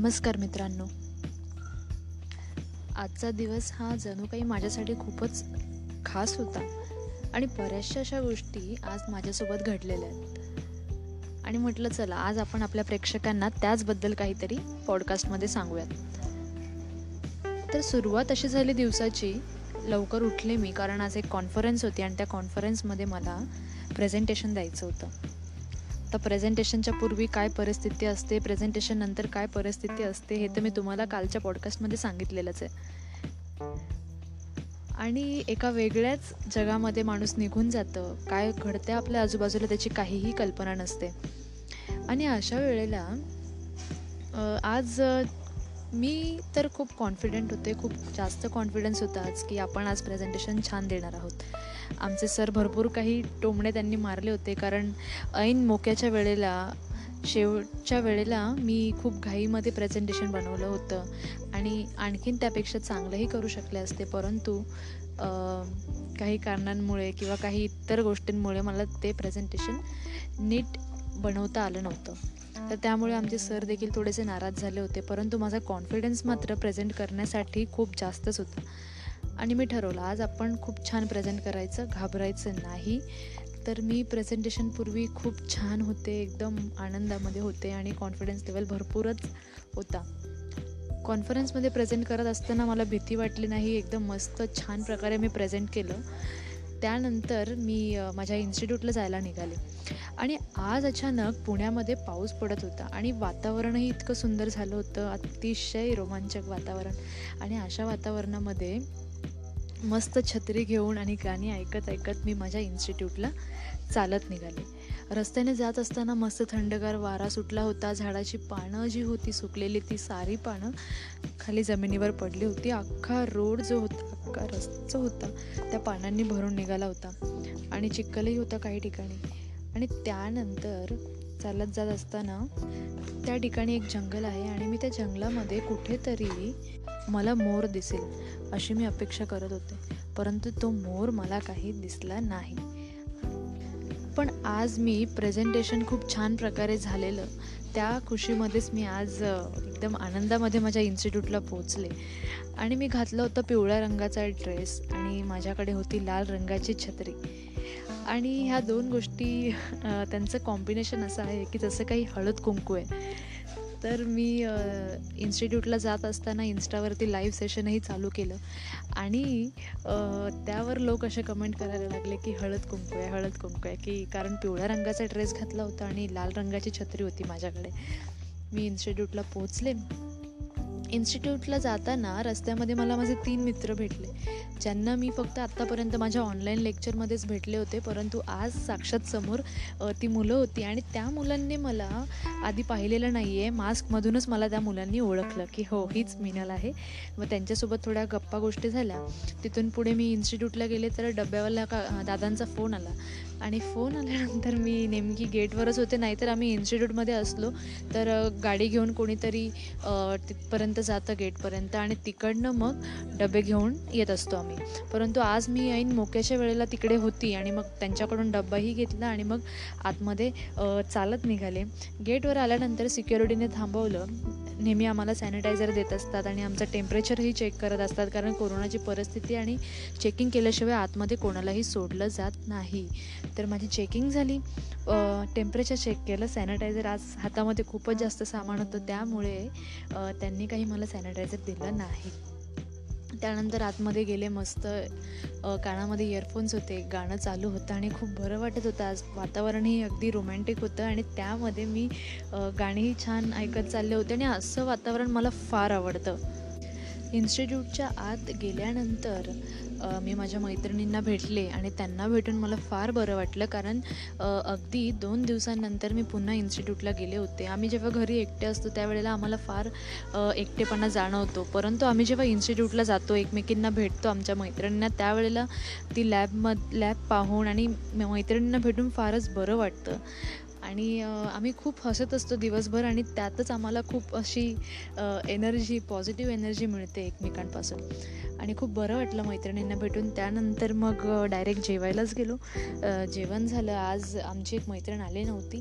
नमस्कार मित्रांनो. आजचा दिवस हा जणू काही माझ्यासाठी खूपच खास होता आणि बऱ्याचशा अशा गोष्टी आज माझ्यासोबत घडलेल्या आहेत. आणि म्हटलं चला आज आपण आपल्या प्रेक्षकांना त्याचबद्दल काहीतरी पॉडकास्टमध्ये सांगूयात. तर सुरुवात अशी झाली दिवसाची लवकर उठले मी कारण आज एक कॉन्फरन्स होती आणि त्या कॉन्फरन्समध्ये मला प्रेझेंटेशन द्यायचं होतं. आता प्रेझेंटेशनच्या पूर्वी काय परिस्थिती असते? प्रेझेंटेशन नंतर काय परिस्थिती असते? हे तर मी तुम्हाला कालच्या पॉडकास्टमध्ये सांगितलेलंच आहे. आणि एका वेगळ्याच जगामध्ये माणूस निघून जातं. काय घडतं आपल्या आजूबाजूला त्याची काहीही कल्पना नसते. आणि अशा वेळेला आज मी तर खूप कॉन्फिडंट होते. खूप जास्त कॉन्फिडन्स होता आज की आपण आज प्रेझेंटेशन छान देणार आहोत. आमचे सर भरपूर काही टोमणे त्यांनी मारले होते. कारण ऐन मोक्याच्या वेळेला शेवटच्या वेळेला मी खूप घाईमध्ये प्रेझेंटेशन बनवलं होतं. आणि आणखीन त्यापेक्षा चांगलंही करू शकले असते. परंतु काही कारणांमुळे किंवा काही इतर गोष्टींमुळे मला ते प्रेझेंटेशन नीट बनवता आलं नव्हतं. तर त्यामुळे आमचे सर देखील थोडेसे नाराज झाले होते. परंतु माझा कॉन्फिडन्स मात्र प्रेझेंट करण्यासाठी खूप जास्तच होता. आणि मी ठरवलं आज आपण खूप छान प्रेझेंट करायचं घाबरायचं नाही. तर मी प्रेझेंटेशनपूर्वी खूप छान होते एकदम आनंदामध्ये होते आणि कॉन्फिडन्स लेवल भरपूरच होता. कॉन्फरन्समध्ये प्रेझेंट करत असताना मला भीती वाटली नाही एकदम मस्त छान प्रकारे मी प्रेझेंट केलं. त्यानंतर मी माझ्या इन्स्टिट्यूटला जायला निघाले. आणि आज अचानक पुण्यामध्ये पाऊस पडत होता आणि वातावरणही इतकं सुंदर झालं होतं अतिशय रोमांचक वातावरण. आणि अशा वातावरणामध्ये मस्त छत्री घेऊन आणि गाणी ऐकत ऐकत मी माझ्या इन्स्टिट्यूटला चालत निघाले. रस्त्याने जात असताना मस्त थंडगार वारा सुटला होता. झाडाची पानं जी होती सुकलेली ती सारी पानं खाली जमिनीवर पडली होती. अख्खा रोड जो होता अख्खा रस्ता होता त्या पानांनी भरून निघाला होता. आणि चिखलही होता काही ठिकाणी. आणि त्यानंतर चालत जात असताना त्या ठिकाणी एक जंगल आहे आणि मी त्या जंगलामध्ये कुठेतरी मला मोर दिसेल अशी मी अपेक्षा करत होते. परंतु तो मोर मला काही दिसला नाही. पण आज मी प्रेझेंटेशन खूप छान प्रकारे झालेलं. त्या खुशीमध्येच मी आज एकदम आनंदामध्ये माझ्या इन्स्टिट्यूटला पोचले आणि मी घातलं होतं पिवळ्या रंगाचा ड्रेस आणि माझ्याकडे होती लाल रंगाची छत्री. आणि ह्या दोन गोष्टी त्यांचं कॉम्बिनेशन असं आहे की जसं काही हळद कुंकू आहे. तर मी इन्स्टिट्यूटला जात असताना इन्स्टावरती लाईव्ह सेशनही चालू केलं. आणि त्यावर लोक असे कमेंट करायला लागले की हळद कुंकू आहे हळद कुंकू आहे. की कारण पिवळ्या रंगाचा ड्रेस घातला होता आणि लाल रंगाची छत्री होती माझ्याकडे. मी इन्स्टिट्यूटला पोहोचले. इन्स्टिट्यूटला जाताना रस्त्यामध्ये मला माझे तीन मित्र भेटले ज्यांना मी फक्त आत्तापर्यंत माझ्या ऑनलाईन लेक्चरमध्येच भेटले होते परंतु आज साक्षात समोर ती मुलं होती आणि त्या मुलांनी मला आधी पाहिलेलं नाही आहे मास्कमधूनच मला त्या मुलांनी ओळखलं की हो हीच मिनल आहे. मग त्यांच्यासोबत थोड्या गप्पा गोष्टी झाल्या. तिथून पुढे मी इन्स्टिट्यूटला गेले तर डब्यावाला का दादांचा फोन आला. आणि फोन आल्यानंतर मी नेमकी गेटवरच होते. नाहीतर आम्ही इन्स्टिट्यूटमध्ये असलो तर गाडी घेऊन कोणीतरी तिथपर्यंत जातं गेटपर्यंत आणि तिकडनं मग डबे घेऊन येत असतो आम्ही. परंतु आज मी ऐन मोक्याच्या वेळेला तिकडे होती आणि मग त्यांच्याकडून डब्बाही घेतला आणि मग आतमध्ये चालत निघाले. गेटवर आल्यानंतर सिक्युरिटीने थांबवलं. नेहमी आम्हाला सॅनिटायझर देत असतात आणि आमचं टेम्परेचरही चेक करत असतात कारण कोरोनाची परिस्थिती आणि चेकिंग केल्याशिवाय आतमध्ये कोणालाही सोडलं जात नाही. तर माझी चेकिंग झाली. टेम्परेचर चेक केलं. सॅनिटायझर आज हातामध्ये खूपच जास्त सामान होतं. त्यामुळे त्यांनी काही मला सॅनिटायझर दिलं नाही. त्यानंतर आतमध्ये गेले मस्त कानामध्ये इयरफोन्स होते. गाणं चालू होतं आणि खूप बरं वाटत होतं. आज वातावरणही अगदी रोमॅन्टिक होतं आणि त्यामध्ये मी गाणीही छान ऐकत चालले होते आणि असं वातावरण मला फार आवडतं. इन्स्टिट्यूटच्या आत गेल्यानंतर मी माझ्या मैत्रिणींना भेटले आणि त्यांना भेटून मला फार बरं वाटलं कारण अगदी दोन दिवसांनंतर मी पुन्हा इन्स्टिट्यूटला गेले होते. आम्ही जेव्हा घरी एकटे असतो त्यावेळेला आम्हाला फार एकटेपणा जाणवतो. परंतु आम्ही जेव्हा इन्स्टिट्यूटला जातो एकमेकींना भेटतो आमच्या मैत्रिणींना त्यावेळेला ती लॅबमध लॅब पाहून आणि मैत्रिणींना भेटून फारच बरं वाटतं. आणि आम्ही खूप हसत असतो दिवसभर आणि त्यातच आम्हाला खूप अशी एनर्जी पॉझिटिव्ह एनर्जी मिळते एकमेकांपासून. आणि खूप बरं वाटलं मैत्रिणींना भेटून. त्यानंतर मग डायरेक्ट जेवायलाच गेलो. जेवण झालं. आज आमची एक मैत्रीण आली नव्हती.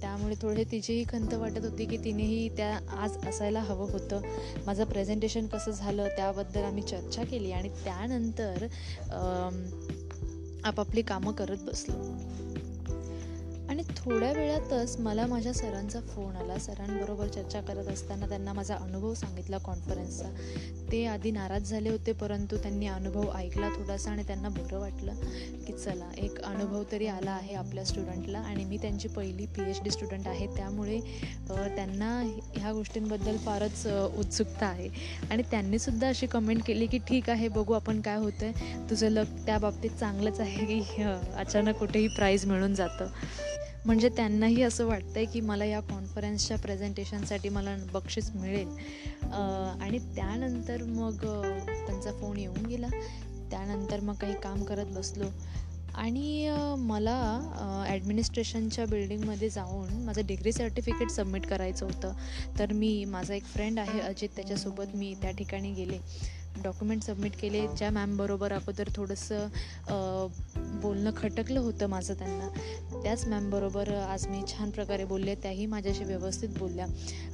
त्यामुळे थोडे तिचीही खंत वाटत होती की तिनेही त्या आज असायला हवं होतं. माझं प्रेझेंटेशन कसं झालं त्याबद्दल आम्ही चर्चा केली आणि त्यानंतर आपापली कामं करत बसलो. आणि थोड्या वेळातच मला माझ्या सरांचा फोन आला. सरांबरोबर चर्चा करत असताना त्यांना माझा अनुभव सांगितला कॉन्फरन्सचा. ते आधी नाराज झाले होते परंतु त्यांनी अनुभव ऐकला थोडासा आणि त्यांना बरं वाटलं की चला एक अनुभव तरी आला आहे आपल्या स्टुडंटला आणि मी त्यांची पहिली पी एच डी स्टुडंट आहे. त्यामुळे त्यांना ह्या गोष्टींबद्दल फारच उत्सुकता आहे. आणि त्यांनीसुद्धा अशी कमेंट केली की ठीक आहे बघू आपण काय होतं आहे तुझं लक त्या बाबतीत चांगलंच आहे की अचानक कुठेही प्राईज मिळून जातं. म्हणजे त्यांनाही असं वाटतं आहे की मला या कॉन्फरन्सच्या प्रेझेंटेशनसाठी मला बक्षीस मिळेल. आणि त्यानंतर मग त्यांचा फोन येऊन गेला. त्यानंतर मग काही काम करत बसलो. आणि मला ॲडमिनिस्ट्रेशनच्या बिल्डिंगमध्ये जाऊन माझं डिग्री सर्टिफिकेट सबमिट करायचं होतं. तर मी माझा एक फ्रेंड आहे अजित त्याच्यासोबत मी त्या ठिकाणी गेले. डॉक्युमेंट सबमिट केले. ज्या मॅमबरोबर अगोदर थोडंसं बोलणं खटकलं होतं माझं त्यांना. त्याच मॅमबरोबर आज मी छान प्रकारे बोलले त्याही माझ्याशी व्यवस्थित बोलल्या.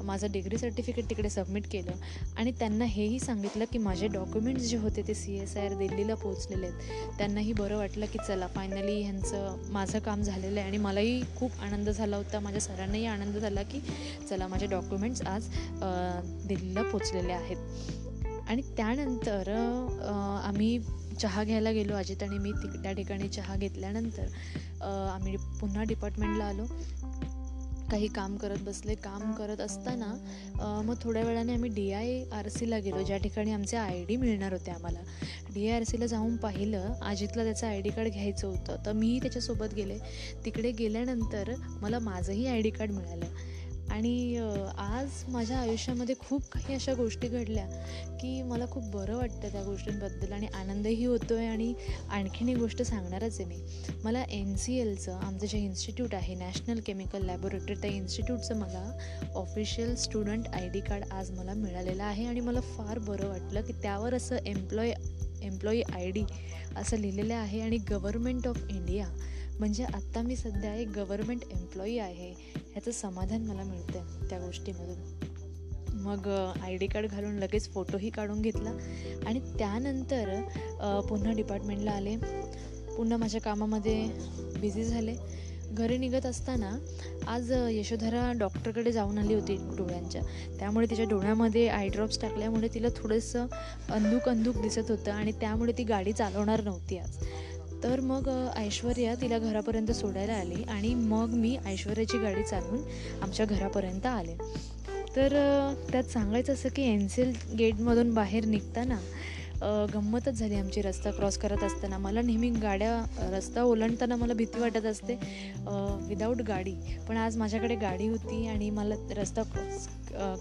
माझं डिग्री सर्टिफिकेट तिकडे सबमिट केलं आणि त्यांना हेही सांगितलं की माझे डॉक्युमेंट्स जे होते ते सी एस आय आर दिल्लीला पोहोचलेले आहेत. त्यांनाही बरं वाटलं की चला फायनली ह्यांचं माझं काम झालेलं आहे आणि मलाही खूप आनंद झाला होता माझ्या सरांनाही आनंद झाला की चला माझे डॉक्युमेंट्स आज दिल्लीला पोचलेले आहेत. आणि त्यानंतर आम्ही चहा घ्यायला गेलो अजित आणि मी ति त्या ठिकाणी चहा घेतल्यानंतर आम्ही पुन्हा डिपार्टमेंटला आलो. काही काम करत बसले. काम करत असताना मग थोड्या वेळाने आम्ही डी आय आर सीला गेलो ज्या ठिकाणी आमचे आय डी मिळणार होते आम्हाला. डी आय आर सीला जाऊन पाहिलं अजितला त्याचं आय डी कार्ड घ्यायचं होतं. तर मीही त्याच्यासोबत गेले. तिकडे गेल्यानंतर मला माझंही आय डी कार्ड मिळालं. आणि आज माझ्या आयुष्यामध्ये खूप काही अशा गोष्टी घडल्या की मला खूप बरं वाटतं त्या गोष्टींबद्दल आणि आनंदही होतो आहे आणि आणखीन एक गोष्ट सांगणारच आहे मी. मला एन सी एलचं आमचं जे इन्स्टिट्यूट आहे नॅशनल केमिकल लॅबोरेटरी त्या इन्स्टिट्यूटचं मला official student I D card आज मला मिळालेलं आहे आणि मला फार बरं वाटलं की त्यावर असं एम्प्लॉय एम्प्लॉई आय डी असं लिहिलेलं आहे आणि गव्हर्मेंट ऑफ इंडिया म्हणजे आत्ता मी सध्या एक गव्हर्मेंट एम्प्लॉई आहे ह्याचं समाधान मला मिळतं आहे त्या गोष्टीमधून. मग आय डी कार्ड घालून लगेच फोटोही काढून घेतला आणि त्यानंतर पुन्हा डिपार्टमेंटला आले. पुन्हा माझ्या कामामध्ये बिझी झाले. घरी निघत असताना आज यशोधरा डॉक्टरकडे जाऊन आली होती डोळ्यांच्या. त्यामुळे तिच्या डोळ्यामध्ये आय ड्रॉप्स टाकल्यामुळे तिला थोडंसं अंधूक अंधूक दिसत होतं आणि त्यामुळे ती गाडी चालवणार नव्हती आज. तर मग ऐश्वर्या तिला घरापर्यंत सोडायला आली आणि मग मी ऐश्वर्याची गाडी चालवून आमच्या घरापर्यंत आले. तर त्यात सांगायचं असं की एनसेल गेटमधून बाहेर निघताना गंमतच झाली आमची रस्ता क्रॉस करत असताना. मला नेहमी गाड्या रस्ता ओलांडताना मला भीती वाटत असते विदाऊट गाडी. पण आज माझ्याकडे गाडी होती आणि मला रस्ता क्रॉस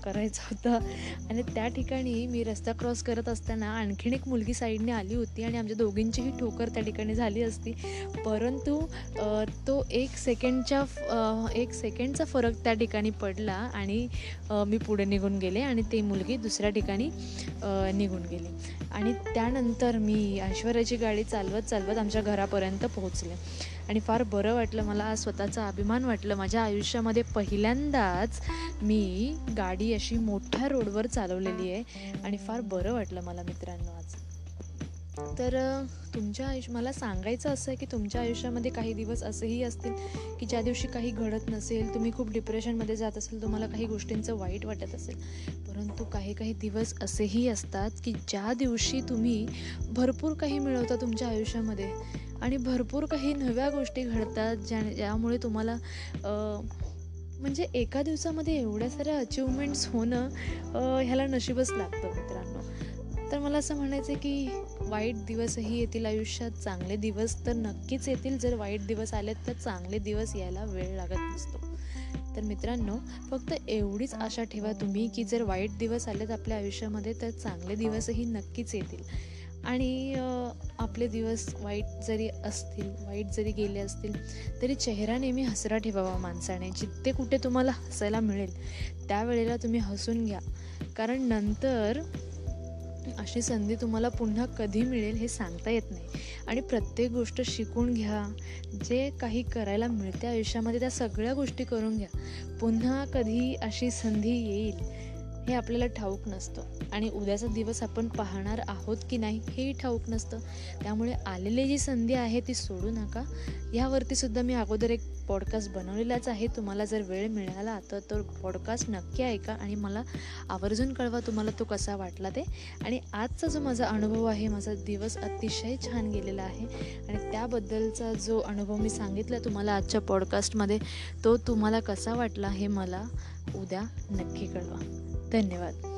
करायचं होतं. आणि त्या ठिकाणी मी रस्ता क्रॉस करत असताना आणखीन एक मुलगी साईडने आली होती आणि आमच्या दोघींचीही ठोकर त्या ठिकाणी झाली असती. परंतु तो एक सेकंडच्या एक सेकंडचा फरक त्या ठिकाणी पडला आणि मी पुढे निघून गेले आणि ती मुलगी दुसऱ्या ठिकाणी निघून गेली. आणि त्यानंतर मी ऐश्वर्याची गाडी चालवत चालवत आमच्या घरापर्यंत पोहोचले. आणि फार बरं वाटलं मला स्वतःचा अभिमान वाटलं. माझ्या आयुष्यामध्ये पहिल्यांदाच मी गाडी अशी मोठ्या रोडवर चालवलेली आहे आणि फार बरं वाटलं मला मित्रांनो आज. तर तुमच्या आयुष्य मला सांगायचं असं आहे की तुमच्या आयुष्यामध्ये काही दिवस असेही असतील की ज्या दिवशी काही घडत नसेल तुम्ही खूप डिप्रेशनमध्ये जात असेल तुम्हाला काही गोष्टींचं वाईट वाटत असेल परंतु काही काही दिवस असेही असतात की ज्या दिवशी तुम्ही भरपूर काही मिळवता तुमच्या आयुष्यामध्ये आणि भरपूर काही नव्या गोष्टी घडतात ज्या ज्यामुळे तुम्हाला म्हणजे एका दिवसामध्ये एवढ्या साऱ्या अचिव्हमेंट्स होणं ह्याला नशीबच लागतं मित्रांनो. तर मला असं म्हणायचं आहे की वाईट दिवसही येतील आयुष्यात चांगले दिवस तर नक्कीच येतील. जर वाईट दिवस आलेत तर चांगले दिवस यायला वेळ लागत नसतो. तर मित्रांनो फक्त एवढीच आशा ठेवा तुम्ही की जर वाईट दिवस आलेत आपल्या आयुष्यामध्ये तर चांगले दिवसही नक्कीच येतील. आणि आपले दिवस वाईट जरी असतील वाईट जरी गेले असतील तरी चेहरा नेहमी हसरा ठेवावा माणसाने. जिथे कुठे तुम्हाला हसायला मिळेल त्यावेळेला तुम्ही हसून घ्या. कारण नंतर अशी संधी तुम्हाला पुन्हा कधी मिळेल हे सांगता येत नाही. आणि प्रत्येक गोष्ट शिकून घ्या. जे काही करायला मिळते आयुष्यामध्ये त्या सगळ्या गोष्टी करून घ्या. पुन्हा कधी अशी संधी येईल हे आपल्याला ठाऊक नसतं. आणि उद्याचा दिवस आपण पाहणार आहोत की नाही हेही ठाऊक नसतं. त्यामुळे आलेली जी संधी आहे ती सोडू नका. ह्यावरतीसुद्धा मी अगोदर एक पॉडकास्ट बनवलेलाच आहे. तुम्हाला जर वेळ मिळाला तर तो पॉडकास्ट नक्की ऐका आणि मला आवर्जून कळवा तुम्हाला तो कसा वाटला ते. आणि आजचा जो माझा अनुभव आहे माझा दिवस अतिशय छान गेलेला आहे. आणि त्याबद्दलचा जो अनुभव मी सांगितला तुम्हाला आजच्या पॉडकास्टमध्ये तो तुम्हाला कसा वाटला हे मला उद्या नक्की कळवा. धन्यवाद.